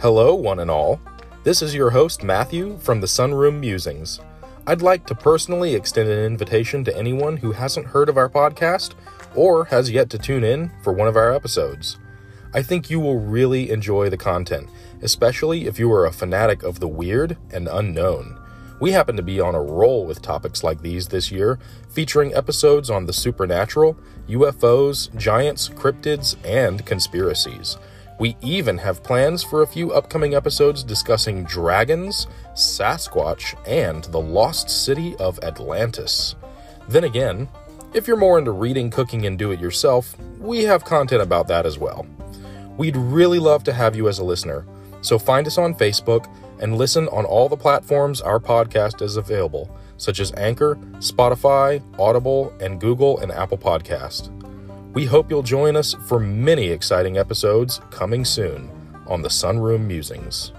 Hello, one and all. This is your host, Matthew, from the Sunroom Musings. I'd like to personally extend an invitation to anyone who hasn't heard of our podcast or has yet to tune in for one of our episodes. I think you will really enjoy the content, especially if you are a fanatic of the weird and unknown. We happen to be on a roll with topics like these this year, featuring episodes on the supernatural, UFOs, giants, cryptids, and conspiracies. We even have plans for a few upcoming episodes discussing dragons, Sasquatch, and the lost city of Atlantis. Then again, if you're more into reading, cooking, and do it yourself, we have content about that as well. We'd really love to have you as a listener, so find us on Facebook and listen on all the platforms our podcast is available, such as Anchor, Spotify, Audible, and Google and Apple Podcast. We hope you'll join us for many exciting episodes coming soon on the Sunroom Musings.